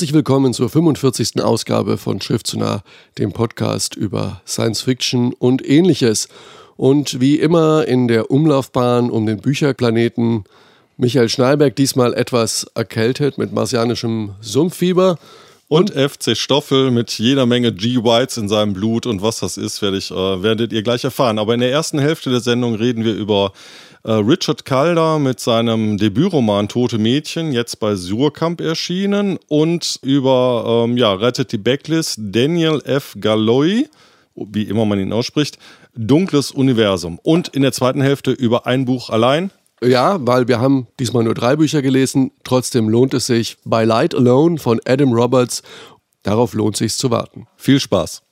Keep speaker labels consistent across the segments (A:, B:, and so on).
A: Herzlich willkommen zur 45. Ausgabe von Schrift zu nah, dem Podcast über Science Fiction und ähnliches. Und wie immer in der Umlaufbahn um den Bücherplaneten Michael Schnallberg diesmal etwas erkältet mit marsianischem Sumpffieber.
B: Und, und FC Stoffel mit jeder Menge G-Whites in seinem Blut und was das ist, werde ich, äh, werdet ihr gleich erfahren. Aber in der ersten Hälfte der Sendung reden wir über äh, Richard Calder mit seinem Debütroman Tote Mädchen, jetzt bei Surkamp erschienen, und über ähm, ja, Rettet die Backlist Daniel F. Galloy, wie immer man ihn ausspricht, Dunkles Universum. Und in der zweiten Hälfte über ein Buch allein.
A: Ja, weil wir haben diesmal nur drei Bücher gelesen. Trotzdem lohnt es sich. By Light Alone von Adam Roberts. Darauf lohnt sich zu warten.
B: Viel Spaß.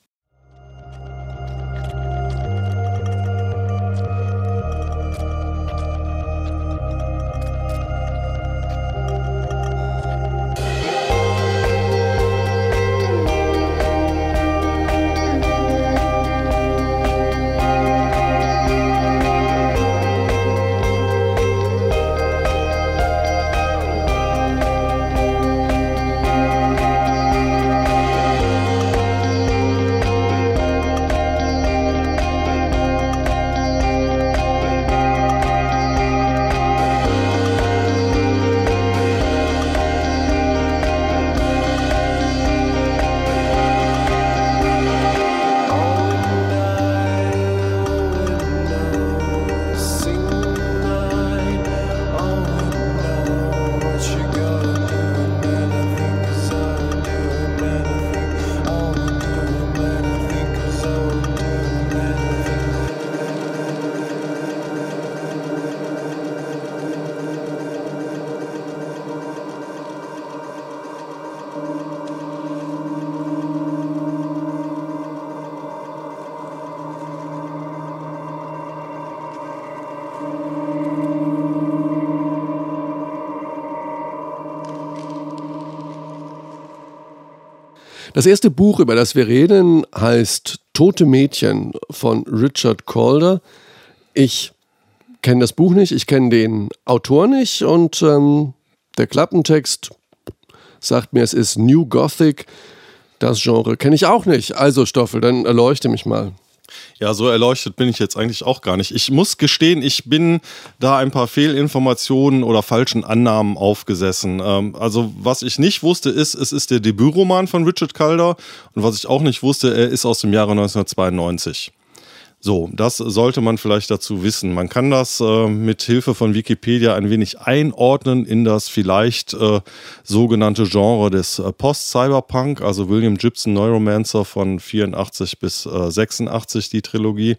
A: Das erste Buch, über das wir reden, heißt Tote Mädchen von Richard Calder. Ich kenne das Buch nicht, ich kenne den Autor nicht und ähm, der Klappentext sagt mir, es ist New Gothic. Das Genre kenne ich auch nicht. Also Stoffel, dann erleuchte mich mal.
B: Ja, so erleuchtet bin ich jetzt eigentlich auch gar nicht. Ich muss gestehen, ich bin da ein paar Fehlinformationen oder falschen Annahmen aufgesessen. Ähm, also was ich nicht wusste ist, es ist der Debütroman von Richard Calder und was ich auch nicht wusste, er ist aus dem Jahre 1992. So, das sollte man vielleicht dazu wissen. Man kann das äh, mit Hilfe von Wikipedia ein wenig einordnen in das vielleicht äh, sogenannte Genre des äh, Post-Cyberpunk, also William Gibson Neuromancer von 84 bis äh, 86 die Trilogie.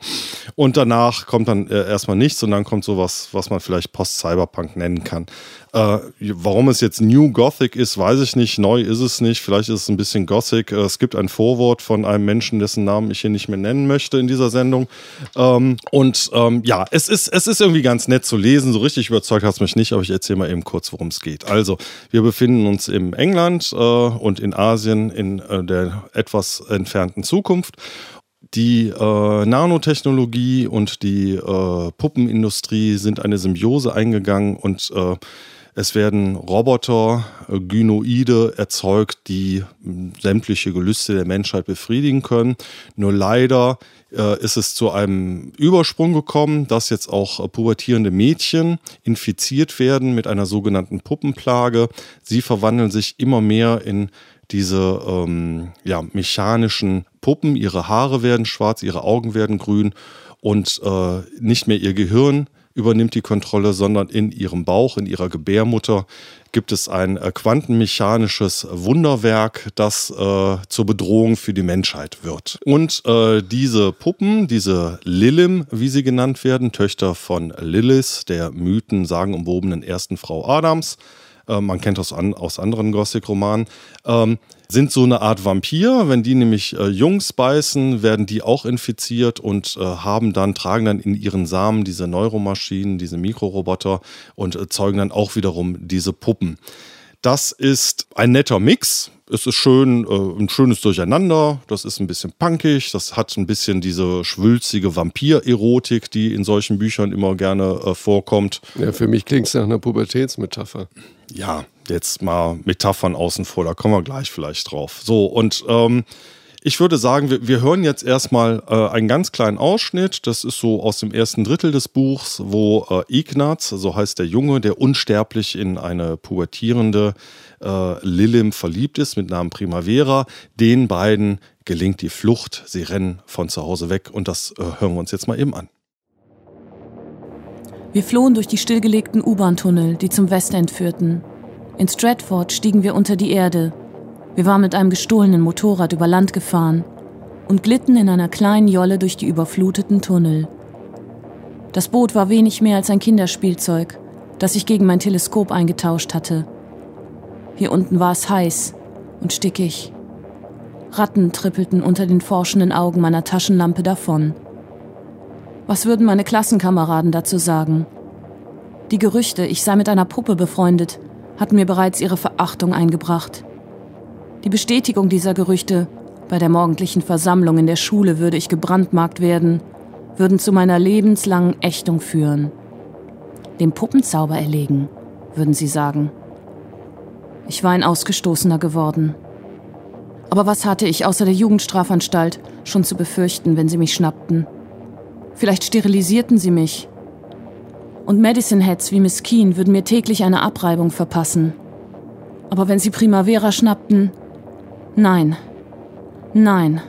B: Und danach kommt dann äh, erstmal nichts und dann kommt sowas, was man vielleicht Post-Cyberpunk nennen kann. Äh, warum es jetzt New Gothic ist, weiß ich nicht. Neu ist es nicht. Vielleicht ist es ein bisschen Gothic. Äh, es gibt ein Vorwort von einem Menschen, dessen Namen ich hier nicht mehr nennen möchte in dieser Sendung. Ähm, und ähm, ja, es ist, es ist irgendwie ganz nett zu lesen. So richtig überzeugt hat es mich nicht, aber ich erzähle mal eben kurz, worum es geht. Also, wir befinden uns im England äh, und in Asien in äh, der etwas entfernten Zukunft die äh, Nanotechnologie und die äh, Puppenindustrie sind eine Symbiose eingegangen und äh, es werden Roboter, äh, Gynoide erzeugt, die hm, sämtliche Gelüste der Menschheit befriedigen können. Nur leider äh, ist es zu einem Übersprung gekommen, dass jetzt auch äh, pubertierende Mädchen infiziert werden mit einer sogenannten Puppenplage. Sie verwandeln sich immer mehr in diese ähm, ja, mechanischen Puppen. Ihre Haare werden schwarz, ihre Augen werden grün und äh, nicht mehr ihr Gehirn übernimmt die Kontrolle, sondern in ihrem Bauch, in ihrer Gebärmutter gibt es ein äh, quantenmechanisches Wunderwerk, das äh, zur Bedrohung für die Menschheit wird. Und äh, diese Puppen, diese Lilim, wie sie genannt werden, Töchter von Lilith, der Mythen sagenumwobenen ersten Frau Adams, äh, man kennt das an, aus anderen Gothic-Romanen, ähm, sind so eine Art Vampir. Wenn die nämlich äh, Jungs beißen, werden die auch infiziert und äh, haben dann, tragen dann in ihren Samen diese Neuromaschinen, diese Mikroroboter und äh, zeugen dann auch wiederum diese Puppen. Das ist ein netter Mix. Es ist schön, äh, ein schönes Durcheinander. Das ist ein bisschen punkig. Das hat ein bisschen diese schwülzige Vampir-Erotik, die in solchen Büchern immer gerne äh, vorkommt.
A: Ja, für mich klingt es nach einer Pubertätsmetapher.
B: Ja, jetzt mal Metaphern außen vor, da kommen wir gleich vielleicht drauf. So, und ähm, ich würde sagen, wir, wir hören jetzt erstmal äh, einen ganz kleinen Ausschnitt. Das ist so aus dem ersten Drittel des Buchs, wo äh, Ignaz, so heißt der Junge, der unsterblich in eine pubertierende äh, Lilim verliebt ist mit Namen Primavera, den beiden gelingt die Flucht. Sie rennen von zu Hause weg und das äh, hören wir uns jetzt mal eben an.
C: Wir flohen durch die stillgelegten U-Bahn-Tunnel, die zum Westend führten. In Stratford stiegen wir unter die Erde, wir waren mit einem gestohlenen Motorrad über Land gefahren und glitten in einer kleinen Jolle durch die überfluteten Tunnel. Das Boot war wenig mehr als ein Kinderspielzeug, das ich gegen mein Teleskop eingetauscht hatte. Hier unten war es heiß und stickig. Ratten trippelten unter den forschenden Augen meiner Taschenlampe davon. Was würden meine Klassenkameraden dazu sagen? Die Gerüchte, ich sei mit einer Puppe befreundet, hatten mir bereits ihre Verachtung eingebracht. Die Bestätigung dieser Gerüchte, bei der morgendlichen Versammlung in der Schule würde ich gebrandmarkt werden, würden zu meiner lebenslangen Ächtung führen. Dem Puppenzauber erlegen, würden sie sagen. Ich war ein Ausgestoßener geworden. Aber was hatte ich außer der Jugendstrafanstalt schon zu befürchten, wenn sie mich schnappten? Vielleicht sterilisierten sie mich. Und Medicine Heads wie Miss Keen würden mir täglich eine Abreibung verpassen. Aber wenn sie Primavera schnappten, Nein. Nein.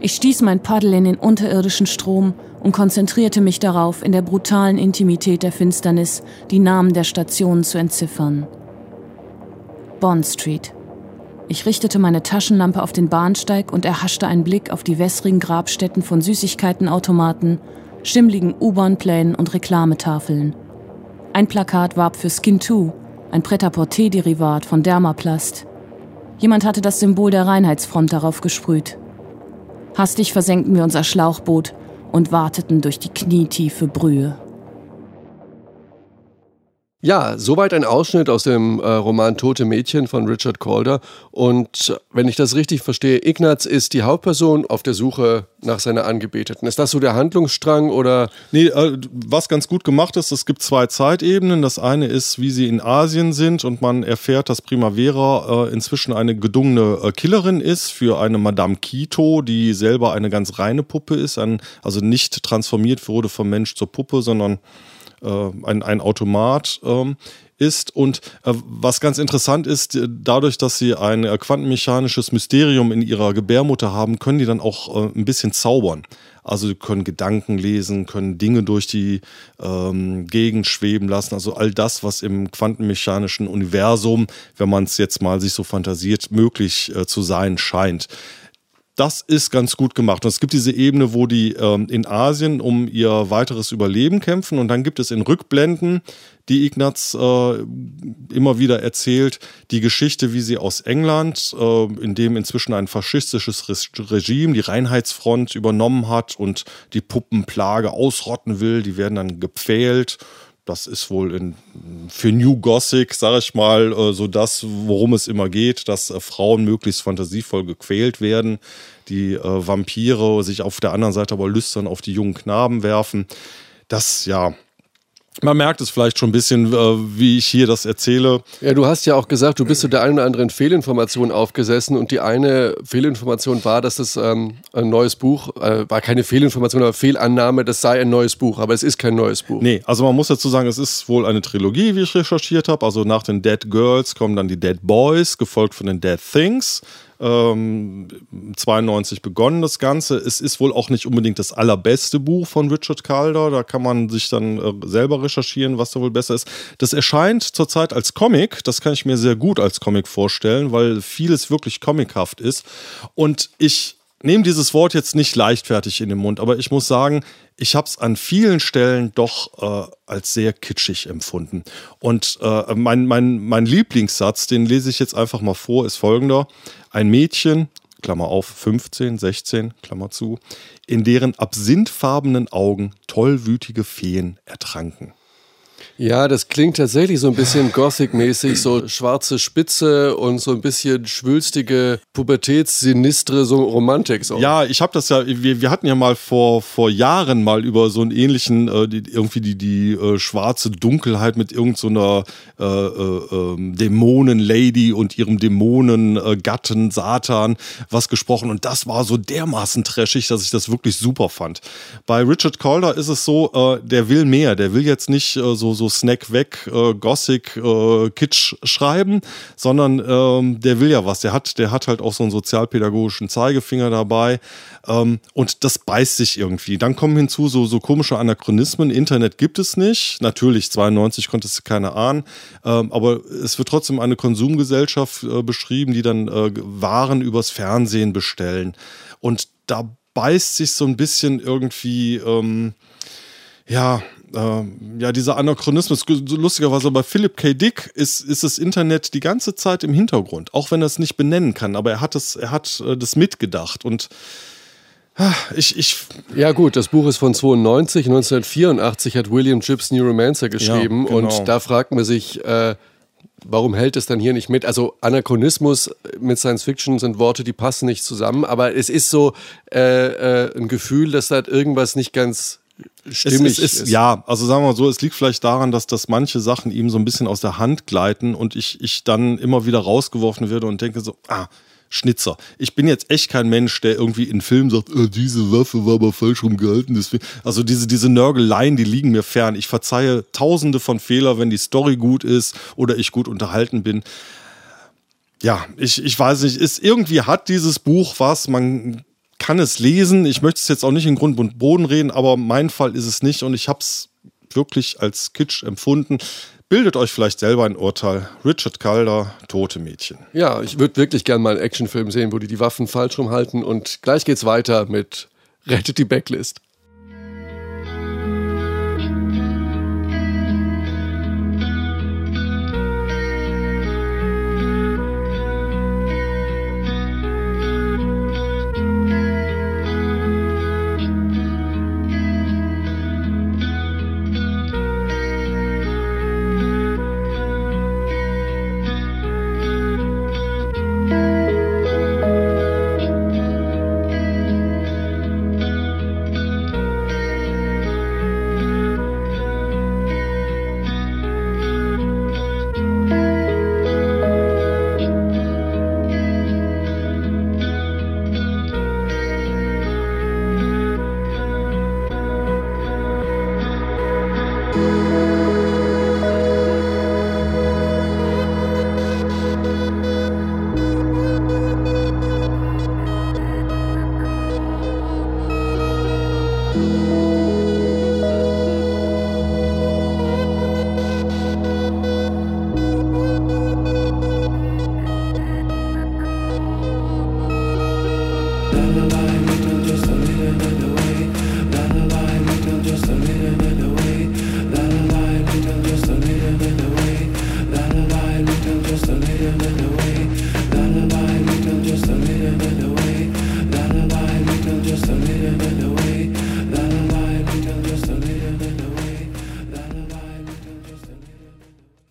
C: Ich stieß mein Paddel in den unterirdischen Strom und konzentrierte mich darauf, in der brutalen Intimität der Finsternis die Namen der Stationen zu entziffern. Bond Street. Ich richtete meine Taschenlampe auf den Bahnsteig und erhaschte einen Blick auf die wässrigen Grabstätten von Süßigkeitenautomaten, schimmligen U-Bahn-Plänen und Reklametafeln. Ein Plakat warb für Skin 2, ein Pret-à-Porter-Derivat von Dermaplast. Jemand hatte das Symbol der Reinheitsfront darauf gesprüht. Hastig versenkten wir unser Schlauchboot und warteten durch die knietiefe Brühe.
A: Ja, soweit ein Ausschnitt aus dem äh, Roman Tote Mädchen von Richard Calder. Und wenn ich das richtig verstehe, Ignaz ist die Hauptperson auf der Suche nach seiner Angebeteten. Ist das so der Handlungsstrang oder?
B: Nee, äh, was ganz gut gemacht ist, es gibt zwei Zeitebenen. Das eine ist, wie sie in Asien sind und man erfährt, dass Primavera äh, inzwischen eine gedungene äh, Killerin ist für eine Madame Quito, die selber eine ganz reine Puppe ist, ein, also nicht transformiert wurde vom Mensch zur Puppe, sondern äh, ein, ein Automat ähm, ist. Und äh, was ganz interessant ist, dadurch, dass sie ein äh, quantenmechanisches Mysterium in ihrer Gebärmutter haben, können die dann auch äh, ein bisschen zaubern. Also sie können Gedanken lesen, können Dinge durch die ähm, Gegend schweben lassen. Also all das, was im quantenmechanischen Universum, wenn man es jetzt mal sich so fantasiert, möglich äh, zu sein scheint das ist ganz gut gemacht. Und es gibt diese Ebene, wo die ähm, in Asien um ihr weiteres Überleben kämpfen. Und dann gibt es in Rückblenden, die Ignaz äh, immer wieder erzählt, die Geschichte, wie sie aus England, äh, in dem inzwischen ein faschistisches Regime die Reinheitsfront übernommen hat und die Puppenplage ausrotten will. Die werden dann gepfählt das ist wohl in, für New Gothic, sage ich mal, äh, so das, worum es immer geht, dass äh, Frauen möglichst fantasievoll gequält werden, die äh, Vampire sich auf der anderen Seite aber lüstern auf die jungen Knaben werfen. Das, ja, man merkt es vielleicht schon ein bisschen, äh, wie ich hier das erzähle.
A: Ja, du hast ja auch gesagt, du bist zu der einen oder anderen Fehlinformation aufgesessen und die eine Fehlinformation war, dass das ähm, ein neues Buch, äh, war keine Fehlinformation, aber Fehlannahme, das sei ein neues Buch, aber es ist kein neues Buch.
B: Nee, also man muss dazu sagen, es ist wohl eine Trilogie, wie ich recherchiert habe. Also nach den Dead Girls kommen dann die Dead Boys, gefolgt von den Dead Things ähm, 92 begonnen, das Ganze. Es ist wohl auch nicht unbedingt das allerbeste Buch von Richard Calder. Da kann man sich dann äh, selber recherchieren, was da wohl besser ist. Das erscheint zurzeit als Comic. Das kann ich mir sehr gut als Comic vorstellen, weil vieles wirklich comichaft ist. Und ich nehme dieses Wort jetzt nicht leichtfertig in den Mund, aber ich muss sagen, ich habe es an vielen Stellen doch äh, als sehr kitschig empfunden. Und äh, mein, mein, mein Lieblingssatz, den lese ich jetzt einfach mal vor, ist folgender. Ein Mädchen, Klammer auf, 15, 16, Klammer zu, in deren absinthfarbenen Augen tollwütige Feen ertranken.
A: Ja, das klingt tatsächlich so ein bisschen Gothic-mäßig, so schwarze Spitze und so ein bisschen schwülstige, pubertätssinistre so Romantik. So.
B: Ja, ich habe das ja, wir, wir hatten ja mal vor, vor Jahren mal über so einen ähnlichen, äh, die, irgendwie die, die äh, schwarze Dunkelheit mit irgendeiner so äh, äh, ähm, Dämonen-Lady und ihrem Dämonengatten Satan was gesprochen und das war so dermaßen trashig, dass ich das wirklich super fand. Bei Richard Calder ist es so, äh, der will mehr, der will jetzt nicht äh, so, Snack weg, äh, Gothic, äh, Kitsch schreiben, sondern ähm, der will ja was. Der hat, der hat halt auch so einen sozialpädagogischen Zeigefinger dabei. Ähm, und das beißt sich irgendwie. Dann kommen hinzu so, so komische Anachronismen. Internet gibt es nicht. Natürlich, 92 konnte es keiner ahnen. Ähm, aber es wird trotzdem eine Konsumgesellschaft äh, beschrieben, die dann äh, Waren übers Fernsehen bestellen. Und da beißt sich so ein bisschen irgendwie, ähm, ja, äh, ja, dieser Anachronismus, lustigerweise bei Philip K. Dick ist, ist das Internet die ganze Zeit im Hintergrund, auch wenn er es nicht benennen kann, aber er hat es, er hat äh, das mitgedacht und ah, ich, ich.
A: Ja, gut, das Buch ist von 92. 1984 hat William Chips Neuromancer geschrieben. Ja, genau. Und da fragt man sich, äh, warum hält es dann hier nicht mit? Also Anachronismus mit Science Fiction sind Worte, die passen nicht zusammen. Aber es ist so äh, äh, ein Gefühl, dass da irgendwas nicht ganz stimmig
B: es, es ist, Ja, also sagen wir mal so, es liegt vielleicht daran, dass, dass manche Sachen ihm so ein bisschen aus der Hand gleiten und ich, ich dann immer wieder rausgeworfen werde und denke so, ah, Schnitzer. Ich bin jetzt echt kein Mensch, der irgendwie in Filmen sagt, äh, diese Waffe war aber falsch rumgehalten. Deswegen. Also diese, diese Nörgeleien, die liegen mir fern. Ich verzeihe tausende von Fehlern, wenn die Story gut ist oder ich gut unterhalten bin. Ja, ich, ich weiß nicht, ist, irgendwie hat dieses Buch was, man kann es lesen. Ich möchte es jetzt auch nicht in Grund und Boden reden, aber mein Fall ist es nicht und ich habe es wirklich als Kitsch empfunden. Bildet euch vielleicht selber ein Urteil. Richard Calder, Tote Mädchen.
A: Ja, ich würde wirklich gerne mal einen Actionfilm sehen, wo die die Waffen falsch rumhalten. Und gleich geht's weiter mit Rettet die Backlist.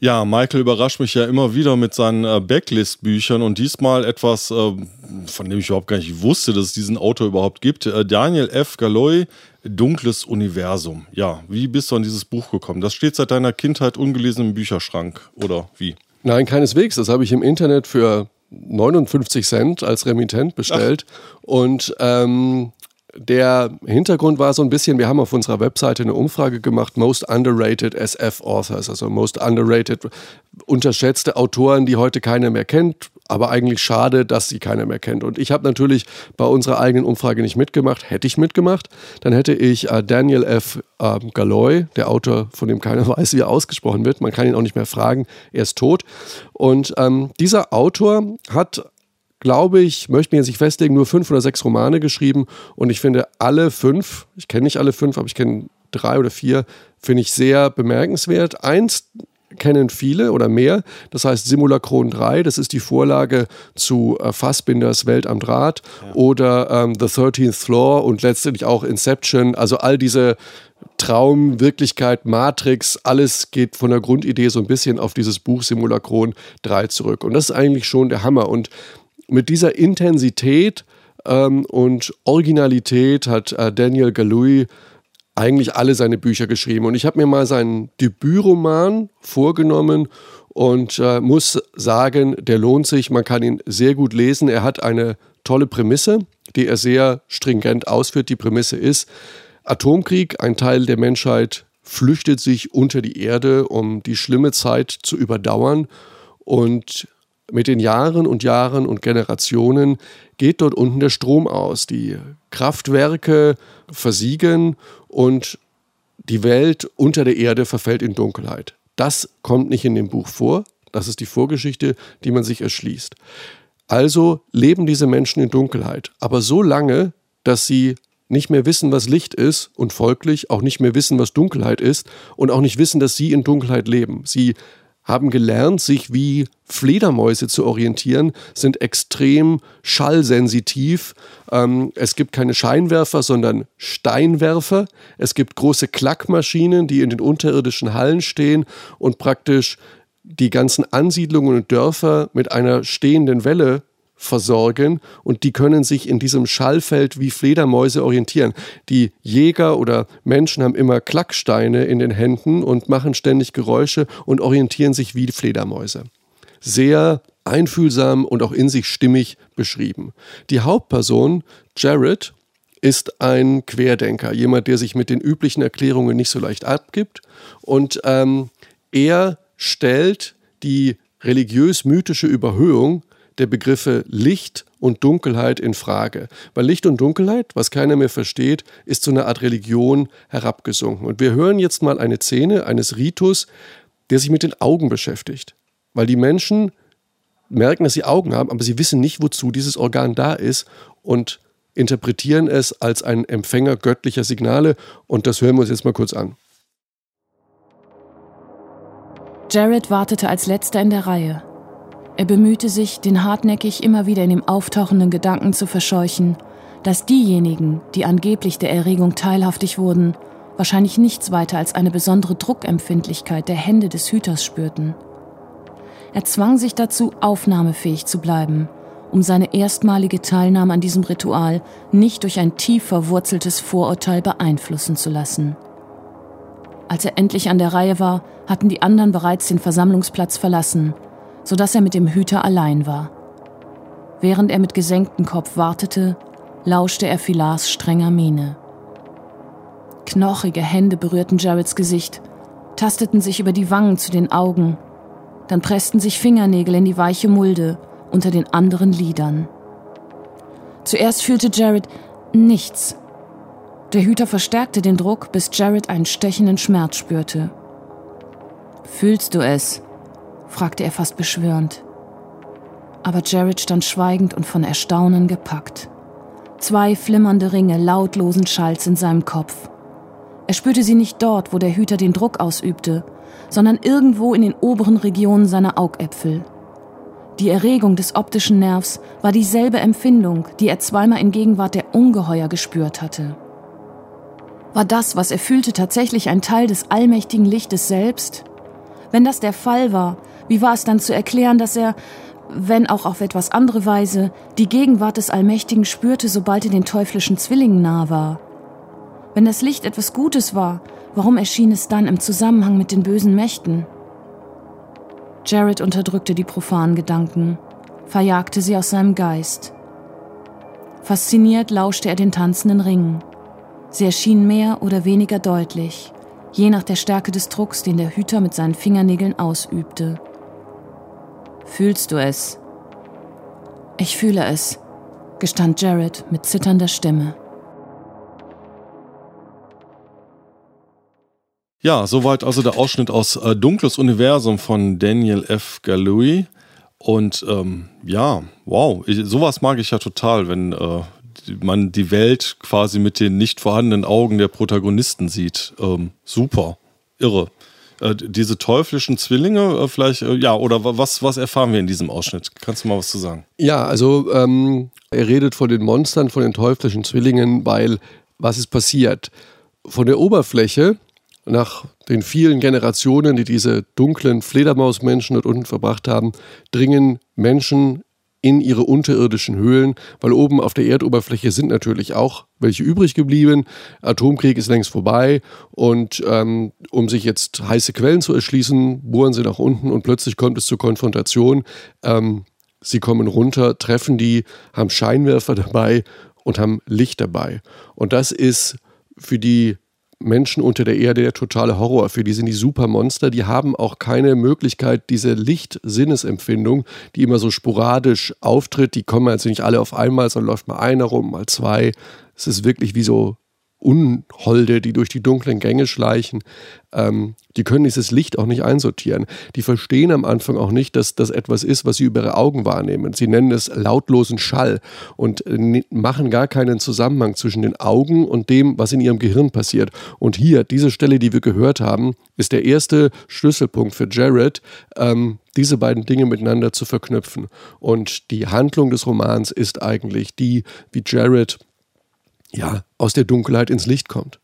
B: Ja, Michael überrascht mich ja immer wieder mit seinen äh, Backlist-Büchern und diesmal etwas, äh, von dem ich überhaupt gar nicht wusste, dass es diesen Autor überhaupt gibt. Äh, Daniel F. Galoy, Dunkles Universum. Ja, wie bist du an dieses Buch gekommen? Das steht seit deiner Kindheit ungelesen im Bücherschrank, oder wie?
A: Nein, keineswegs. Das habe ich im Internet für 59 Cent als Remittent bestellt. Ach. Und ähm, der Hintergrund war so ein bisschen, wir haben auf unserer Webseite eine Umfrage gemacht, Most Underrated SF Authors, also Most Underrated, unterschätzte Autoren, die heute keiner mehr kennt, aber eigentlich schade, dass sie keiner mehr kennt. Und ich habe natürlich bei unserer eigenen Umfrage nicht mitgemacht. Hätte ich mitgemacht, dann hätte ich äh, Daniel F. Äh, Galoy, der Autor, von dem keiner weiß, wie er ausgesprochen wird, man kann ihn auch nicht mehr fragen, er ist tot. Und ähm, dieser Autor hat glaube ich, möchte mir jetzt nicht festlegen, nur fünf oder sechs Romane geschrieben und ich finde alle fünf, ich kenne nicht alle fünf, aber ich kenne drei oder vier, finde ich sehr bemerkenswert. Eins kennen viele oder mehr. Das heißt Simulacron 3, das ist die Vorlage zu äh, Fassbinders Welt am Draht ja. oder ähm, The 13th Floor und letztendlich auch Inception. Also all diese Traum, Wirklichkeit, Matrix, alles geht von der Grundidee so ein bisschen auf dieses Buch Simulacron 3 zurück. Und das ist eigentlich schon der Hammer. Und mit dieser Intensität ähm, und Originalität hat äh, Daniel Galui eigentlich alle seine Bücher geschrieben. Und ich habe mir mal seinen Debütroman vorgenommen und äh, muss sagen, der lohnt sich. Man kann ihn sehr gut lesen. Er hat eine tolle Prämisse, die er sehr stringent ausführt. Die Prämisse ist Atomkrieg. Ein Teil der Menschheit flüchtet sich unter die Erde, um die schlimme Zeit zu überdauern. Und mit den Jahren und Jahren und Generationen geht dort unten der Strom aus. Die Kraftwerke versiegen und die Welt unter der Erde verfällt in Dunkelheit. Das kommt nicht in dem Buch vor. Das ist die Vorgeschichte, die man sich erschließt. Also leben diese Menschen in Dunkelheit, aber so lange, dass sie nicht mehr wissen, was Licht ist und folglich auch nicht mehr wissen, was Dunkelheit ist und auch nicht wissen, dass sie in Dunkelheit leben. Sie haben gelernt, sich wie Fledermäuse zu orientieren, sind extrem schallsensitiv. Ähm, es gibt keine Scheinwerfer, sondern Steinwerfer. Es gibt große Klackmaschinen, die in den unterirdischen Hallen stehen und praktisch die ganzen Ansiedlungen und Dörfer mit einer stehenden Welle versorgen und die können sich in diesem Schallfeld wie Fledermäuse orientieren. Die Jäger oder Menschen haben immer Klacksteine in den Händen und machen ständig Geräusche und orientieren sich wie Fledermäuse. Sehr einfühlsam und auch in sich stimmig beschrieben. Die Hauptperson, Jared, ist ein Querdenker, jemand, der sich mit den üblichen Erklärungen nicht so leicht abgibt. Und ähm, er stellt die religiös-mythische Überhöhung der Begriffe Licht und Dunkelheit in Frage. Weil Licht und Dunkelheit, was keiner mehr versteht, ist zu einer Art Religion herabgesunken. Und wir hören jetzt mal eine Szene eines Ritus, der sich mit den Augen beschäftigt. Weil die Menschen merken, dass sie Augen haben, aber sie wissen nicht, wozu dieses Organ da ist und interpretieren es als ein Empfänger göttlicher Signale. Und das hören wir uns jetzt mal kurz an.
C: Jared wartete als letzter in der Reihe. Er bemühte sich, den hartnäckig immer wieder in ihm auftauchenden Gedanken zu verscheuchen, dass diejenigen, die angeblich der Erregung teilhaftig wurden, wahrscheinlich nichts weiter als eine besondere Druckempfindlichkeit der Hände des Hüters spürten. Er zwang sich dazu, aufnahmefähig zu bleiben, um seine erstmalige Teilnahme an diesem Ritual nicht durch ein tief verwurzeltes Vorurteil beeinflussen zu lassen. Als er endlich an der Reihe war, hatten die anderen bereits den Versammlungsplatz verlassen sodass er mit dem Hüter allein war. Während er mit gesenktem Kopf wartete, lauschte er Philars strenger Miene. Knochige Hände berührten Jareds Gesicht, tasteten sich über die Wangen zu den Augen, dann pressten sich Fingernägel in die weiche Mulde unter den anderen Lidern. Zuerst fühlte Jared nichts. Der Hüter verstärkte den Druck, bis Jared einen stechenden Schmerz spürte. Fühlst du es? Fragte er fast beschwörend. Aber Jared stand schweigend und von Erstaunen gepackt. Zwei flimmernde Ringe lautlosen Schalls in seinem Kopf. Er spürte sie nicht dort, wo der Hüter den Druck ausübte, sondern irgendwo in den oberen Regionen seiner Augäpfel. Die Erregung des optischen Nervs war dieselbe Empfindung, die er zweimal in Gegenwart der Ungeheuer gespürt hatte. War das, was er fühlte, tatsächlich ein Teil des allmächtigen Lichtes selbst? Wenn das der Fall war, wie war es dann zu erklären, dass er, wenn auch auf etwas andere Weise, die Gegenwart des Allmächtigen spürte, sobald er den teuflischen Zwillingen nah war? Wenn das Licht etwas Gutes war, warum erschien es dann im Zusammenhang mit den bösen Mächten? Jared unterdrückte die profanen Gedanken, verjagte sie aus seinem Geist. Fasziniert lauschte er den tanzenden Ringen. Sie erschienen mehr oder weniger deutlich, je nach der Stärke des Drucks, den der Hüter mit seinen Fingernägeln ausübte. Fühlst du es? Ich fühle es, gestand Jared mit zitternder Stimme.
B: Ja, soweit also der Ausschnitt aus äh, Dunkles Universum von Daniel F. Galui. Und ähm, ja, wow, ich, sowas mag ich ja total, wenn äh, man die Welt quasi mit den nicht vorhandenen Augen der Protagonisten sieht. Ähm, super, irre. Äh, diese teuflischen Zwillinge, äh, vielleicht, äh, ja, oder was, was erfahren wir in diesem Ausschnitt? Kannst du mal was zu sagen?
A: Ja, also ähm, er redet von den Monstern, von den teuflischen Zwillingen, weil was ist passiert? Von der Oberfläche, nach den vielen Generationen, die diese dunklen Fledermausmenschen dort unten verbracht haben, dringen Menschen in ihre unterirdischen Höhlen, weil oben auf der Erdoberfläche sind natürlich auch welche übrig geblieben. Atomkrieg ist längst vorbei und ähm, um sich jetzt heiße Quellen zu erschließen, bohren sie nach unten und plötzlich kommt es zur Konfrontation. Ähm, sie kommen runter, treffen die, haben Scheinwerfer dabei und haben Licht dabei. Und das ist für die Menschen unter der Erde der totale Horror. Für die sind die Supermonster. Die haben auch keine Möglichkeit, diese Lichtsinnesempfindung, die immer so sporadisch auftritt, die kommen also nicht alle auf einmal, sondern läuft mal einer rum, mal zwei. Es ist wirklich wie so Unholde, die durch die dunklen Gänge schleichen, ähm, die können dieses Licht auch nicht einsortieren. Die verstehen am Anfang auch nicht, dass das etwas ist, was sie über ihre Augen wahrnehmen. Sie nennen es lautlosen Schall und äh, machen gar keinen Zusammenhang zwischen den Augen und dem, was in ihrem Gehirn passiert. Und hier, diese Stelle, die wir gehört haben, ist der erste Schlüsselpunkt für Jared, ähm, diese beiden Dinge miteinander zu verknüpfen. Und die Handlung des Romans ist eigentlich die, wie Jared ja, aus der Dunkelheit ins Licht kommt.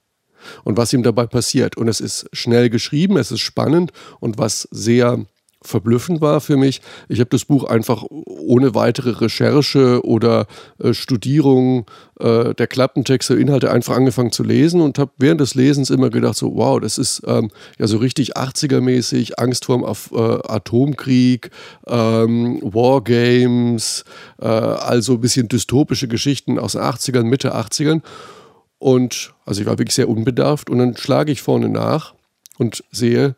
A: Und was ihm dabei passiert. Und es ist schnell geschrieben, es ist spannend und was sehr verblüffend war für mich. Ich habe das Buch einfach ohne weitere Recherche oder äh, Studierung äh, der Klappentexte, Inhalte einfach angefangen zu lesen und habe während des Lesens immer gedacht, so wow, das ist ähm, ja so richtig 80er-mäßig, Angst vor äh, Atomkrieg, ähm, Wargames, äh, also ein bisschen dystopische Geschichten aus den 80ern, Mitte 80ern. Und also ich war wirklich sehr unbedarft und dann schlage ich vorne nach und sehe,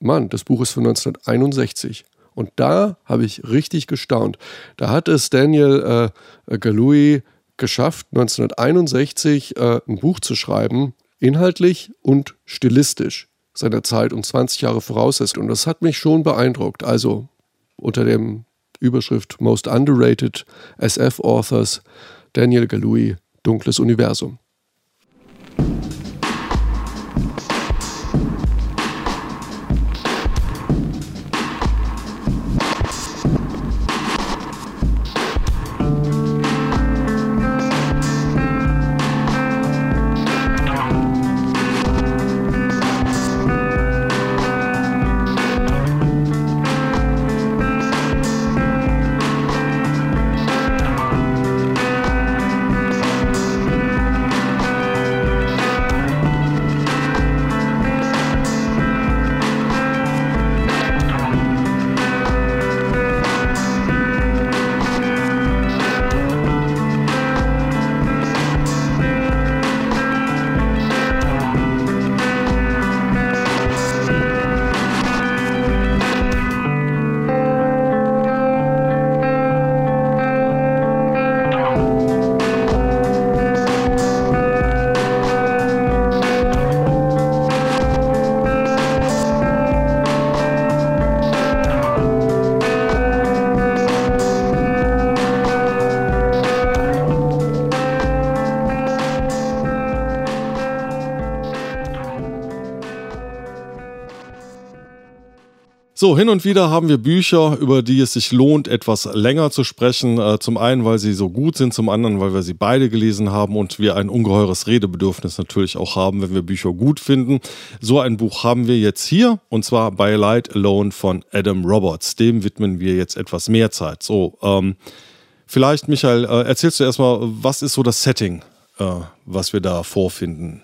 A: Mann, das Buch ist von 1961. Und da habe ich richtig gestaunt. Da hat es Daniel äh, Galui geschafft, 1961 äh, ein Buch zu schreiben, inhaltlich und stilistisch seiner Zeit um 20 Jahre voraus ist. Und das hat mich schon beeindruckt. Also unter dem Überschrift Most Underrated SF Authors Daniel Galui, Dunkles Universum.
B: So, hin und wieder haben wir Bücher, über die es sich lohnt, etwas länger zu sprechen. Äh, zum einen, weil sie so gut sind, zum anderen, weil wir sie beide gelesen haben und wir ein ungeheures Redebedürfnis natürlich auch haben, wenn wir Bücher gut finden. So ein Buch haben wir jetzt hier und zwar By Light Alone von Adam Roberts. Dem widmen wir jetzt etwas mehr Zeit. So, ähm, vielleicht, Michael, äh, erzählst du erstmal, was ist so das Setting, äh, was wir da vorfinden?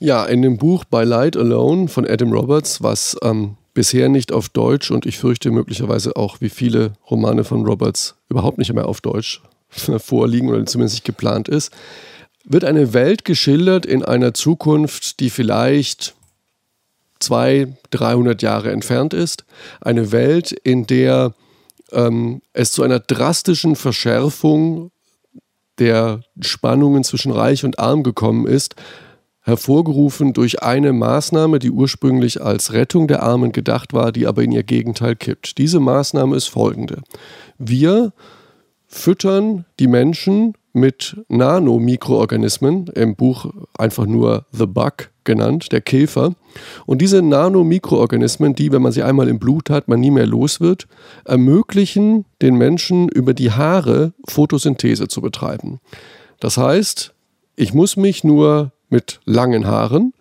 A: Ja, in dem Buch By Light Alone von Adam Roberts, was ähm, bisher nicht auf Deutsch und ich fürchte möglicherweise auch wie viele Romane von Roberts überhaupt nicht mehr auf Deutsch vorliegen oder zumindest nicht geplant ist, wird eine Welt geschildert in einer Zukunft, die vielleicht 200, 300 Jahre entfernt ist. Eine Welt, in der ähm, es zu einer drastischen Verschärfung der Spannungen zwischen Reich und Arm gekommen ist, hervorgerufen durch eine Maßnahme, die ursprünglich als Rettung der Armen gedacht war, die aber in ihr Gegenteil kippt. Diese Maßnahme ist folgende. Wir füttern die Menschen mit Nanomikroorganismen, im Buch einfach nur The Bug genannt, der Käfer. Und diese Nanomikroorganismen, die, wenn man sie einmal im Blut hat, man nie mehr los wird, ermöglichen den Menschen über die Haare Photosynthese zu betreiben. Das heißt, ich muss mich nur mit langen Haaren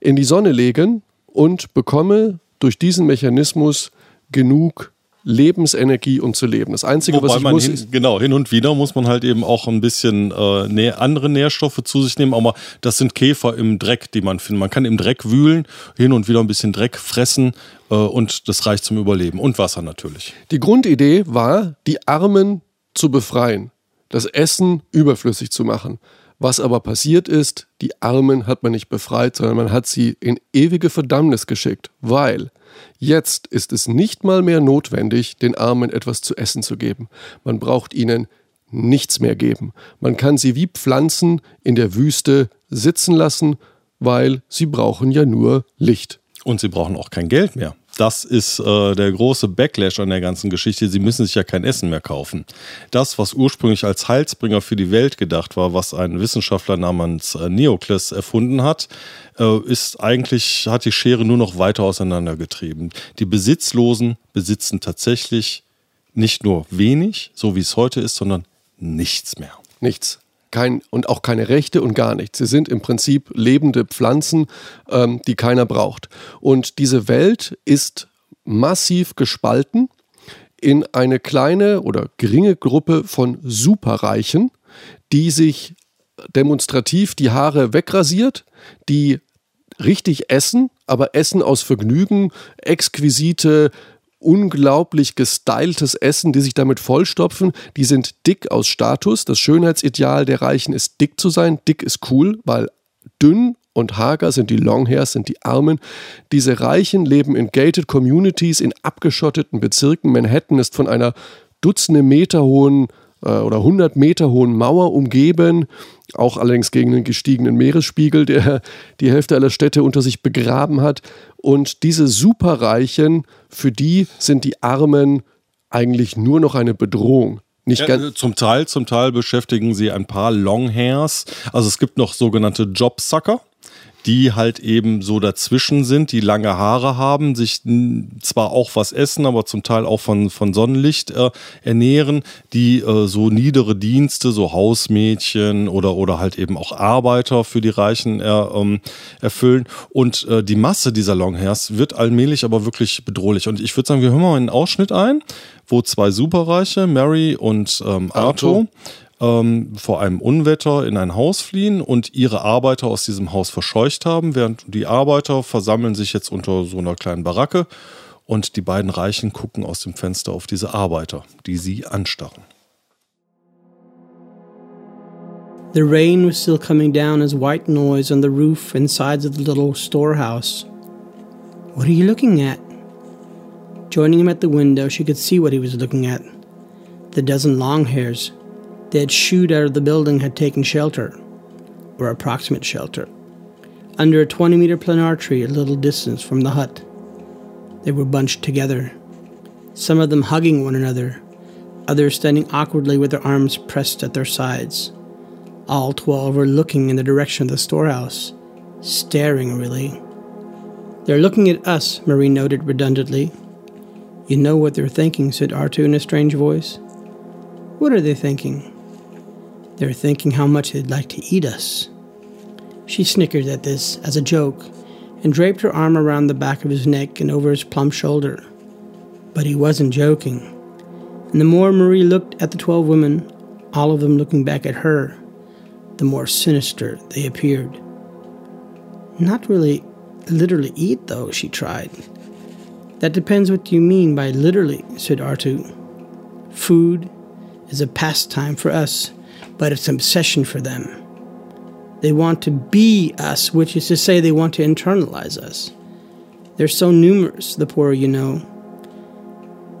A: in die Sonne legen und bekomme durch diesen Mechanismus genug Lebensenergie, um zu leben. Das Einzige,
B: Wobei
A: was ich
B: man
A: muss,
B: hin, genau hin und wieder muss man halt eben auch ein bisschen äh, andere Nährstoffe zu sich nehmen. Aber das sind Käfer im Dreck, die man findet. Man kann im Dreck wühlen, hin und wieder ein bisschen Dreck fressen äh, und das reicht zum Überleben und Wasser natürlich.
A: die Grundidee war, die Armen zu befreien, das Essen überflüssig zu machen. Was aber passiert ist, die Armen hat man nicht befreit, sondern man hat sie in ewige Verdammnis geschickt, weil jetzt ist es nicht mal mehr notwendig, den Armen etwas zu essen zu geben. Man braucht ihnen nichts mehr geben. Man kann sie wie Pflanzen in der Wüste sitzen lassen, weil sie brauchen ja nur Licht.
B: Und sie brauchen auch kein Geld mehr. Das ist äh, der große Backlash an der ganzen Geschichte. Sie müssen sich ja kein Essen mehr kaufen. Das, was ursprünglich als Heilsbringer für die Welt gedacht war, was ein Wissenschaftler namens äh, Neokles erfunden hat, äh, ist eigentlich, hat die Schere nur noch weiter auseinandergetrieben. Die Besitzlosen besitzen tatsächlich nicht nur wenig, so wie es heute ist, sondern nichts mehr.
A: Nichts. Kein, und auch keine Rechte und gar nichts. Sie sind im Prinzip lebende Pflanzen, ähm, die keiner braucht. Und diese Welt ist massiv gespalten in eine kleine oder geringe Gruppe von Superreichen, die sich demonstrativ die Haare wegrasiert, die richtig essen, aber essen aus Vergnügen, exquisite, unglaublich gestyltes Essen, die sich damit vollstopfen. Die sind dick aus Status. Das Schönheitsideal der Reichen ist dick zu sein. Dick ist cool, weil dünn und hager sind die Longhairs, sind die Armen. Diese Reichen leben in gated Communities, in abgeschotteten Bezirken. Manhattan ist von einer Dutzende Meter hohen oder 100 Meter hohen Mauer umgeben, auch allerdings gegen den gestiegenen Meeresspiegel, der die Hälfte aller Städte unter sich begraben hat. Und diese Superreichen, für die sind die Armen eigentlich nur noch eine Bedrohung. Nicht
B: Ja,
A: ganz,
B: äh, zum Teil, zum Teil beschäftigen sie ein paar Longhairs. Also es gibt noch sogenannte Jobsucker, die halt eben so dazwischen sind, die lange Haare haben, sich zwar auch was essen, aber zum Teil auch von, von Sonnenlicht äh, ernähren, die äh, so niedere Dienste, so Hausmädchen oder, oder halt eben auch Arbeiter für die Reichen äh, ähm, erfüllen. Und äh, die Masse dieser Longhairs wird allmählich aber wirklich bedrohlich. Und ich würde sagen, wir hören mal einen Ausschnitt ein, wo zwei Superreiche, Mary und ähm, Arthur, ähm, vor einem Unwetter in ein Haus fliehen und ihre Arbeiter aus diesem Haus verscheucht haben, während die Arbeiter versammeln sich jetzt unter so einer kleinen Baracke und die beiden Reichen gucken aus dem Fenster auf diese Arbeiter, die sie anstarren.
D: The rain was still coming down as white noise on the roof and sides of the little storehouse. What are you looking at? Joining him at the window, she could see what he was looking at. The dozen long hairs they had shooed out of the building had taken shelter, or approximate shelter, under a 20 meter planar tree a little distance from the hut. They were bunched together, some of them hugging one another, others standing awkwardly with their arms pressed at their sides. All twelve were looking in the direction of the storehouse, staring really. They're looking at us, Marie noted redundantly. You know what they're thinking, said Artu in a strange voice. What are they thinking? They're thinking how much they'd like to eat us. She snickered at this as a joke and draped her arm around the back of his neck and over his plump shoulder. But he wasn't joking. And the more Marie looked at the twelve women, all of them looking back at her, the more sinister they appeared. Not really literally eat, though, she tried. That depends what you mean by literally, said Artu. Food is a pastime for us, but it's an obsession for them. They want to be us, which is to say, they want to internalize us. They're so numerous, the poor, you know.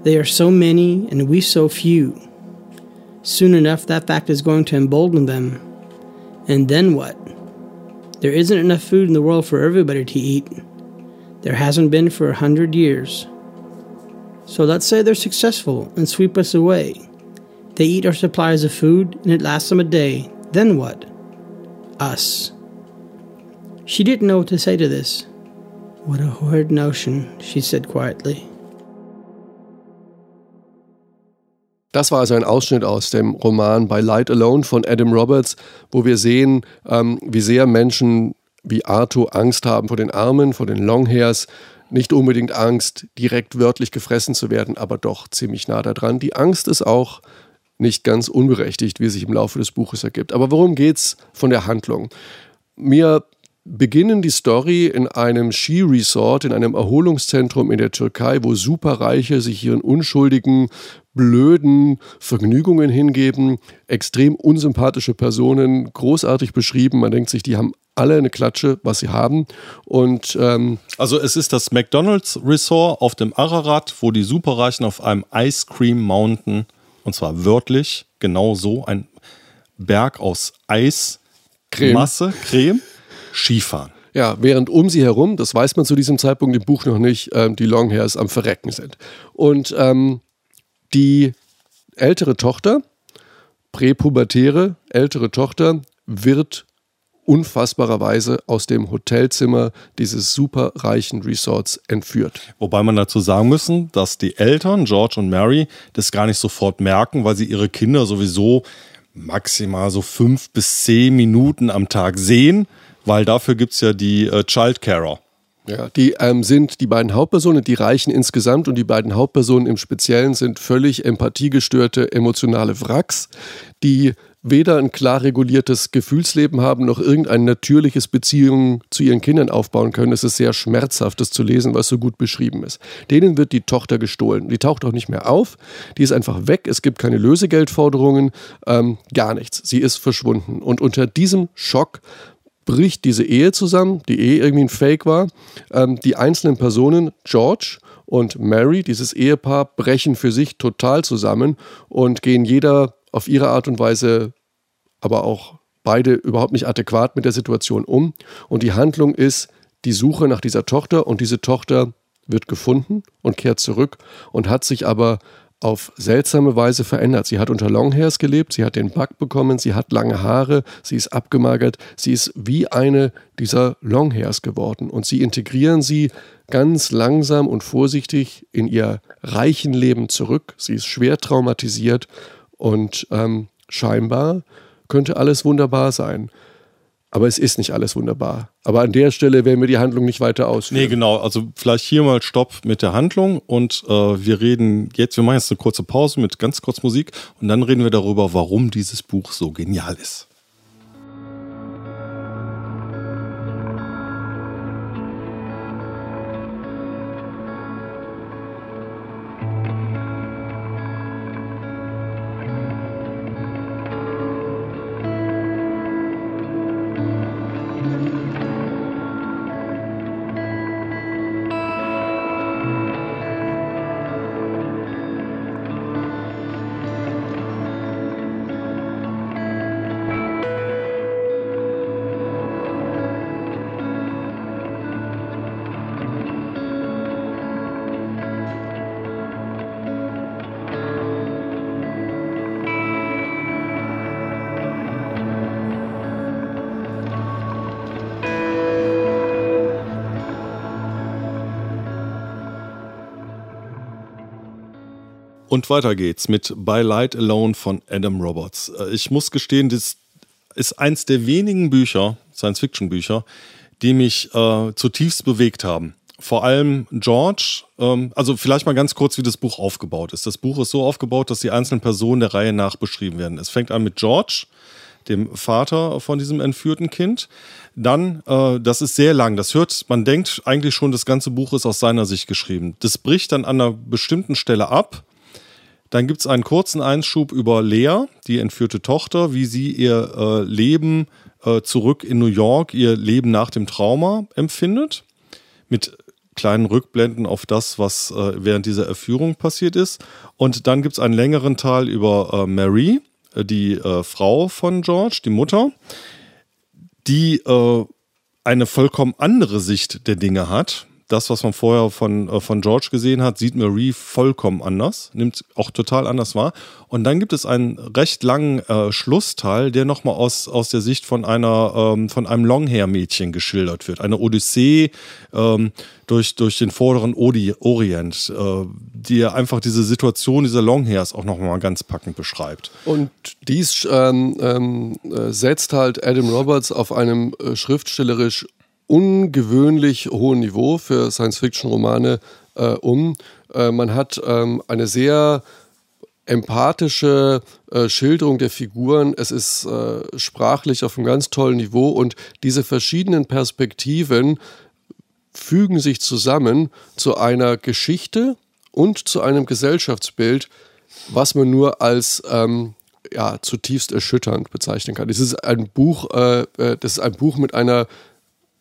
D: They are so many, and we so few. Soon enough, that fact is going to embolden them. And then what? There isn't enough food in the world for everybody to eat. There hasn't been for a hundred years. So let's say they're successful and sweep us away. They eat our supplies of food and it lasts them a day. Then what? Us. She didn't know what to say to this. What a horrid notion, she said quietly.
A: Das war also ein Ausschnitt aus dem Roman By Light Alone von Adam Roberts, wo wir sehen, ähm, wie sehr Menschen wie Arthur Angst haben vor den Armen, vor den Longhairs. Nicht unbedingt Angst, direkt wörtlich gefressen zu werden, aber doch ziemlich nah daran. Die Angst ist auch nicht ganz unberechtigt, wie sich im Laufe des Buches ergibt. Aber worum geht's von der Handlung? Mir beginnen die Story in einem Skiresort, in einem Erholungszentrum in der Türkei, wo Superreiche sich ihren unschuldigen, blöden Vergnügungen hingeben. Extrem unsympathische Personen, großartig beschrieben. Man denkt sich, die haben alle eine Klatsche, was sie haben. Und ähm,
B: also es ist das McDonald's Resort auf dem Ararat, wo die Superreichen auf einem Ice Cream Mountain, und zwar wörtlich, genau so, ein Berg aus Eis, Creme. Masse, Creme, Skifahren.
A: Ja, während um sie herum, das weiß man zu diesem Zeitpunkt im Buch noch nicht, ähm, die Longhairs am Verrecken sind. Und ähm, die ältere Tochter, präpubertäre ältere Tochter, wird unfassbarerweise aus dem Hotelzimmer dieses superreichen Resorts entführt.
B: Wobei man dazu sagen müssen, dass die Eltern, George und Mary, das gar nicht sofort merken, weil sie ihre Kinder sowieso maximal so fünf bis zehn Minuten am Tag sehen weil dafür gibt es ja die äh, Childcarer.
A: Ja, die ähm, sind die beiden Hauptpersonen, die Reichen insgesamt und die beiden Hauptpersonen im Speziellen sind völlig empathiegestörte, emotionale Wracks, die weder ein klar reguliertes Gefühlsleben haben, noch irgendein natürliches Beziehung zu ihren Kindern aufbauen können. Es ist sehr schmerzhaft, das zu lesen, was so gut beschrieben ist. Denen wird die Tochter gestohlen. Die taucht auch nicht mehr auf. Die ist einfach weg. Es gibt keine Lösegeldforderungen, ähm, gar nichts. Sie ist verschwunden. Und unter diesem Schock bricht diese Ehe zusammen, die Ehe irgendwie ein Fake war. Ähm, die einzelnen Personen, George und Mary, dieses Ehepaar, brechen für sich total zusammen und gehen jeder auf ihre Art und Weise, aber auch beide überhaupt nicht adäquat mit der Situation um. Und die Handlung ist die Suche nach dieser Tochter und diese Tochter wird gefunden und kehrt zurück und hat sich aber auf seltsame Weise verändert. Sie hat unter Longhairs gelebt, sie hat den Bug bekommen, sie hat lange Haare, sie ist abgemagert, sie ist wie eine dieser Longhairs geworden und sie integrieren sie ganz langsam und vorsichtig in ihr reichen Leben zurück. Sie ist schwer traumatisiert und ähm, scheinbar könnte alles wunderbar sein. Aber es ist nicht alles wunderbar. Aber an der Stelle werden wir die Handlung nicht weiter ausführen.
B: Nee, genau. Also vielleicht hier mal Stopp mit der Handlung und äh, wir reden jetzt, wir machen jetzt eine kurze Pause mit ganz kurz Musik und dann reden wir darüber, warum dieses Buch so genial ist. Und weiter geht's mit By Light Alone von Adam Roberts. Äh, ich muss gestehen, das ist eins der wenigen Bücher, Science-Fiction-Bücher, die mich äh, zutiefst bewegt haben. Vor allem George, ähm, also vielleicht mal ganz kurz, wie das Buch aufgebaut ist. Das Buch ist so aufgebaut, dass die einzelnen Personen der Reihe nach beschrieben werden. Es fängt an mit George, dem Vater von diesem entführten Kind. Dann, äh, das ist sehr lang, das hört, man denkt eigentlich schon, das ganze Buch ist aus seiner Sicht geschrieben. Das bricht dann an einer bestimmten Stelle ab dann gibt es einen kurzen Einschub über Lea, die entführte Tochter, wie sie ihr äh, Leben äh, zurück in New York, ihr Leben nach dem Trauma empfindet. Mit kleinen Rückblenden auf das, was äh, während dieser Erführung passiert ist. Und dann gibt es einen längeren Teil über äh, Mary, äh, die äh, Frau von George, die Mutter, die eine vollkommen andere Sicht der Dinge hat das, was man vorher von, äh, von George gesehen hat, sieht Marie vollkommen anders, nimmt auch total anders wahr. Und dann gibt es einen recht langen äh, Schlussteil, der nochmal aus, aus der Sicht von einer ähm, von einem Longhair-Mädchen geschildert wird. Eine Odyssee ähm, durch, durch den vorderen Odi Orient, äh, die einfach diese Situation dieser Longhairs auch nochmal ganz packend beschreibt.
A: Und dies ähm, ähm, äh, setzt halt Adam Roberts auf einem äh, schriftstellerisch ungewöhnlich hohen Niveau für Science-Fiction-Romane äh, um. Äh, man hat ähm, eine sehr empathische äh, Schilderung der Figuren. Es ist äh, sprachlich auf einem ganz tollen Niveau und diese verschiedenen Perspektiven fügen sich zusammen zu einer Geschichte und zu einem Gesellschaftsbild, was man nur als ähm, ja, zutiefst erschütternd bezeichnen kann. Das ist ein Buch, äh, äh das ist ein Buch mit einer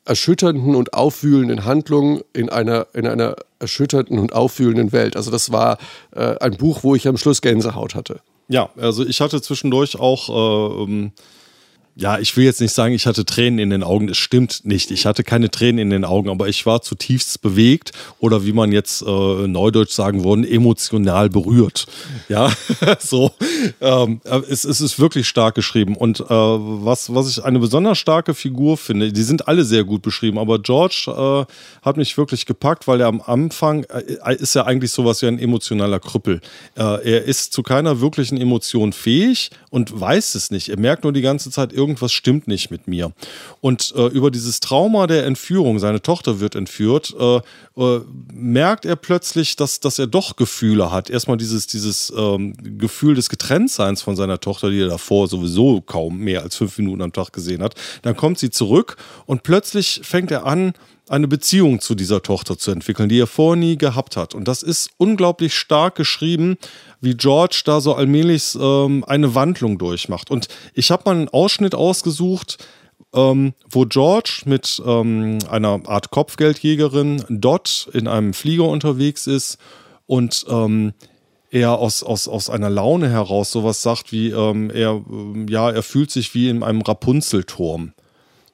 A: erschütternden und aufwühlenden Handlung in einer, in einer erschütternden und aufwühlenden Welt. Also das war äh, ein Buch, wo ich am Schluss Gänsehaut hatte.
B: Ja, also ich hatte zwischendurch auch äh, ähm, ja, ich will jetzt nicht sagen, ich hatte Tränen in den Augen. Es stimmt nicht. Ich hatte keine Tränen in den Augen, aber ich war zutiefst bewegt oder wie man jetzt äh, neudeutsch sagen würde, emotional berührt. Ja, so. Ähm, es, es, ist wirklich stark geschrieben. Und äh, was, was ich eine besonders starke Figur finde, die sind alle sehr gut beschrieben, aber George äh, hat mich wirklich gepackt, weil er am Anfang äh, ist ja eigentlich sowas wie ein emotionaler Krüppel. Äh, er ist zu keiner wirklichen Emotion fähig und weiß es nicht. Er merkt nur die ganze Zeit, irgendwas stimmt nicht mit mir. Und äh, über dieses Trauma der Entführung, seine Tochter wird entführt, äh, äh, merkt er plötzlich, dass, dass er doch Gefühle hat. Erstmal dieses, dieses ähm, Gefühl des Getrenntseins von seiner Tochter, die er davor sowieso kaum mehr als fünf Minuten am Tag gesehen hat. Dann kommt sie zurück und plötzlich fängt er an, eine Beziehung zu dieser Tochter zu entwickeln, die er vorher nie gehabt hat. Und das ist unglaublich stark geschrieben, wie George da so allmählich ähm, eine Wandlung durchmacht. Und ich habe mal einen Ausschnitt ausgesucht, ähm, wo George mit ähm, einer Art Kopfgeldjägerin dort in einem Flieger unterwegs ist und ähm, er aus, aus, aus einer Laune heraus sowas sagt wie, ähm, er, ähm, ja, er fühlt sich wie in einem Rapunzelturm.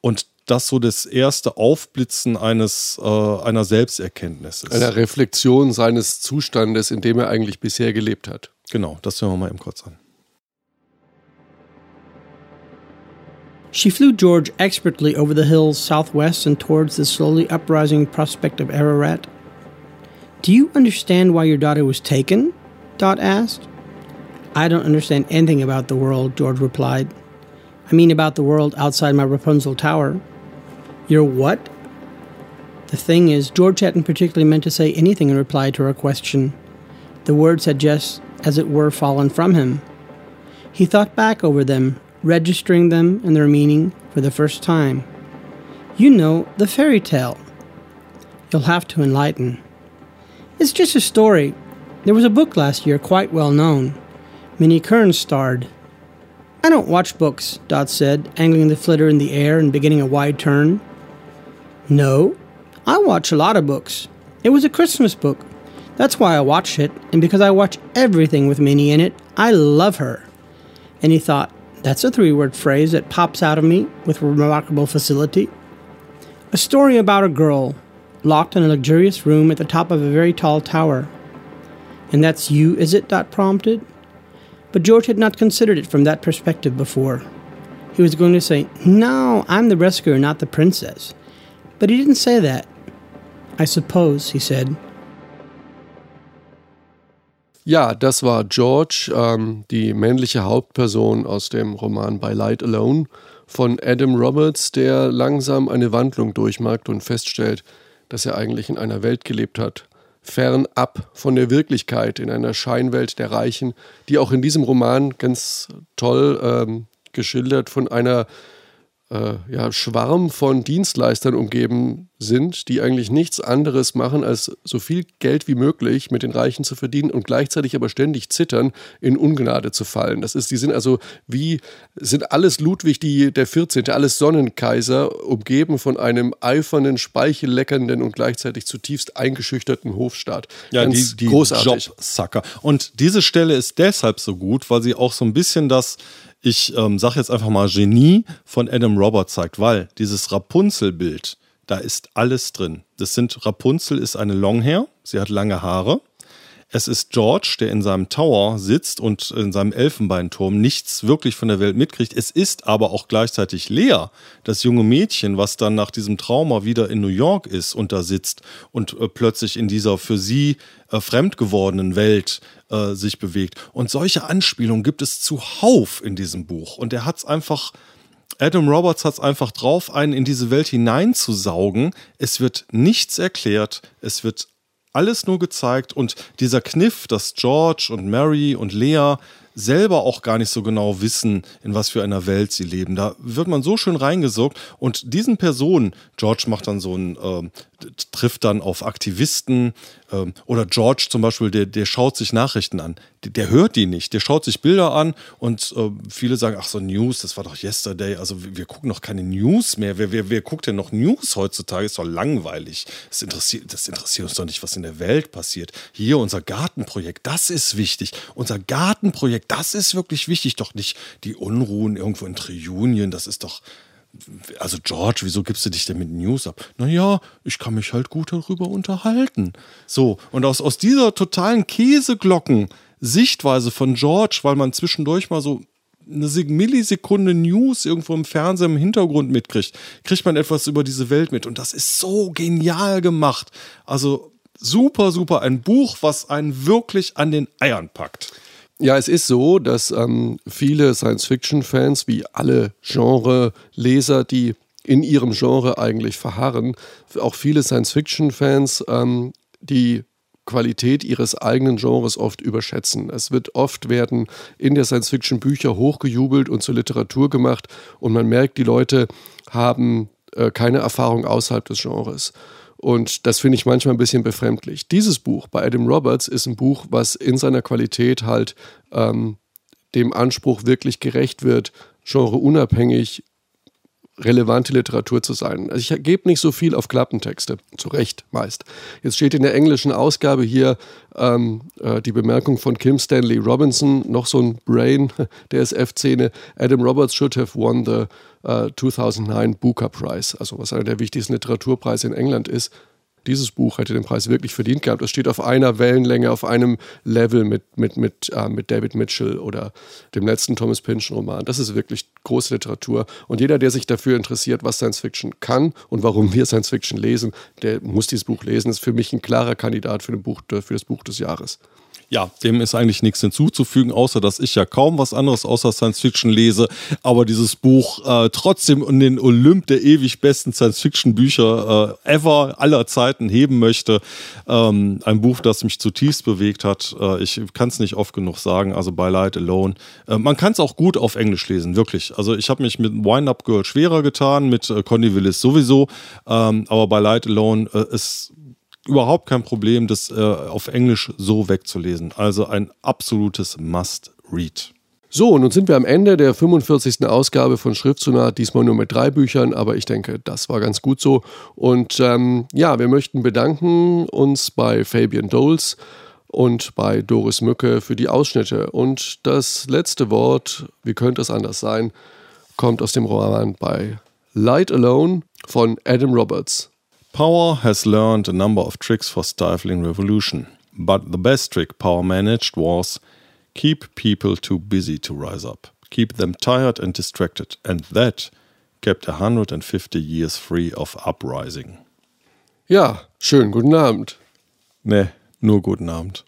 B: Und das so das erste Aufblitzen eines, äh, einer Selbsterkenntnis ist.
A: Einer Reflexion seines Zustandes, in dem er eigentlich bisher gelebt hat.
B: Genau, das hören wir mal eben kurz an.
D: She flew George expertly over the hills southwest and towards the slowly uprising prospect of Ararat. Do you understand why your daughter was taken? Dot asked. I don't understand anything about the world, George replied. I mean about the world outside my Rapunzel tower. Your what? The thing is, George hadn't particularly meant to say anything in reply to her question. The words had just, as it were, fallen from him. He thought back over them, registering them and their meaning for the first time. You know, the fairy tale. You'll have to enlighten. It's just a story. There was a book last year quite well known. Minnie Kearns starred. I don't watch books, Dot said, angling the flitter in the air and beginning a wide turn. No, I watch a lot of books. It was a Christmas book. That's why I watched it, and because I watch everything with Minnie in it, I love her. And he thought, that's a three word phrase that pops out of me with remarkable facility. A story about a girl locked in a luxurious room at the top of a very tall tower. And that's you, is it? Dot prompted. But George had not considered it from that perspective before. He was going to say, No, I'm the rescuer, not the princess. But he didn't say that. I suppose, he said.
A: Ja, das war George, ähm, die männliche Hauptperson aus dem Roman By Light Alone von Adam Roberts, der langsam eine Wandlung durchmacht und feststellt, dass er eigentlich in einer Welt gelebt hat, fernab von der Wirklichkeit, in einer Scheinwelt der Reichen, die auch in diesem Roman ganz toll ähm, geschildert von einer äh, ja, Schwarm von Dienstleistern umgeben sind, die eigentlich nichts anderes machen, als so viel Geld wie möglich mit den Reichen zu verdienen und gleichzeitig aber ständig zittern, in Ungnade zu fallen. Das ist, die sind also wie, sind alles Ludwig die, der 14., alles Sonnenkaiser, umgeben von einem eifernden, speichelleckernden und gleichzeitig zutiefst eingeschüchterten Hofstaat.
B: Ja, Ganz die, die großartig. Jobsucker. Und diese Stelle ist deshalb so gut, weil sie auch so ein bisschen das ich ähm, sage jetzt einfach mal Genie von Adam Roberts zeigt, weil dieses Rapunzel-Bild, Da ist alles drin. Das sind Rapunzel ist eine Longhair, sie hat lange Haare. Es ist George, der in seinem Tower sitzt und in seinem Elfenbeinturm nichts wirklich von der Welt mitkriegt. Es ist aber auch gleichzeitig Lea, das junge Mädchen, was dann nach diesem Trauma wieder in New York ist und da sitzt und äh, plötzlich in dieser für sie äh, fremd gewordenen Welt äh, sich bewegt. Und solche Anspielungen gibt es zuhauf in diesem Buch. Und er hat es einfach. Adam Roberts hat es einfach drauf, einen in diese Welt hineinzusaugen. Es wird nichts erklärt, es wird alles nur gezeigt und dieser Kniff, dass George und Mary und Lea selber auch gar nicht so genau wissen, in was für einer Welt sie leben. Da wird man so schön reingesorgt und diesen Personen, George macht dann so ein, äh, trifft dann auf Aktivisten äh, oder George zum Beispiel, der, der schaut sich Nachrichten an. Der, der hört die nicht, der schaut sich Bilder an und äh, viele sagen, ach so News, das war doch yesterday, also wir, wir gucken noch keine News mehr. Wer, wer, wer guckt denn noch News heutzutage? Ist doch langweilig. Das interessiert, das interessiert uns doch nicht, was in der Welt passiert. Hier unser Gartenprojekt, das ist wichtig. Unser Gartenprojekt, das ist wirklich wichtig, doch nicht die Unruhen irgendwo in Triunien, das ist doch, also George, wieso gibst du dich denn mit News ab? Naja, ich kann mich halt gut darüber unterhalten. So, und aus, aus dieser totalen Käseglocken-Sichtweise von George, weil man zwischendurch mal so eine Millisekunde News irgendwo im Fernsehen im Hintergrund mitkriegt, kriegt man etwas über diese Welt mit. Und das ist so genial gemacht. Also super, super. Ein Buch, was einen wirklich an den Eiern packt.
A: Ja, es ist so, dass ähm, viele Science-Fiction-Fans, wie alle Genre-Leser, die in ihrem Genre eigentlich verharren, auch viele Science-Fiction-Fans ähm, die Qualität ihres eigenen Genres oft überschätzen. Es wird oft werden in der Science-Fiction Bücher hochgejubelt und zur Literatur gemacht und man merkt, die Leute haben äh, keine Erfahrung außerhalb des Genres. Und das finde ich manchmal ein bisschen befremdlich. Dieses Buch bei Adam Roberts ist ein Buch, was in seiner Qualität halt ähm, dem Anspruch wirklich gerecht wird, genreunabhängig relevante Literatur zu sein. Also ich gebe nicht so viel auf Klappentexte, zu Recht meist. Jetzt steht in der englischen Ausgabe hier ähm, äh, die Bemerkung von Kim Stanley Robinson, noch so ein Brain der SF-Szene. Adam Roberts should have won the uh, 2009 Booker Prize, also was einer der wichtigsten Literaturpreise in England ist dieses Buch hätte den Preis wirklich verdient gehabt. Es steht auf einer Wellenlänge, auf einem Level mit, mit, mit, äh, mit David Mitchell oder dem letzten Thomas Pynchon-Roman. Das ist wirklich große Literatur. Und jeder, der sich dafür interessiert, was Science Fiction kann und warum wir Science Fiction lesen, der muss dieses Buch lesen. Das ist für mich ein klarer Kandidat für, Buch, für das Buch des Jahres.
B: Ja, dem ist eigentlich nichts hinzuzufügen, außer dass ich ja kaum was anderes außer Science Fiction lese, aber dieses Buch äh, trotzdem in den Olymp der ewig besten Science Fiction Bücher äh, ever aller Zeiten heben möchte. Ähm, ein Buch, das mich zutiefst bewegt hat. Äh, ich kann es nicht oft genug sagen, also By Light Alone. Äh, man kann es auch gut auf Englisch lesen, wirklich. Also ich habe mich mit Wind Up Girl schwerer getan, mit äh, Connie Willis sowieso, ähm, aber By Light Alone äh, ist überhaupt kein Problem, das äh, auf Englisch so wegzulesen. Also ein absolutes Must-Read.
A: So, nun sind wir am Ende der 45. Ausgabe von Schriftsonat, diesmal nur mit drei Büchern, aber ich denke, das war ganz gut so. Und ähm, ja, wir möchten bedanken uns bei Fabian Doles und bei Doris Mücke für die Ausschnitte. Und das letzte Wort, wie könnte es anders sein, kommt aus dem Roman bei Light Alone von Adam Roberts.
B: Power has learned a number of tricks for stifling revolution, but the best trick Power managed was keep people too busy to rise up, keep them tired and distracted, and that kept 150 years free of uprising.
A: Ja, schönen guten Abend.
B: Ne, nur guten Abend.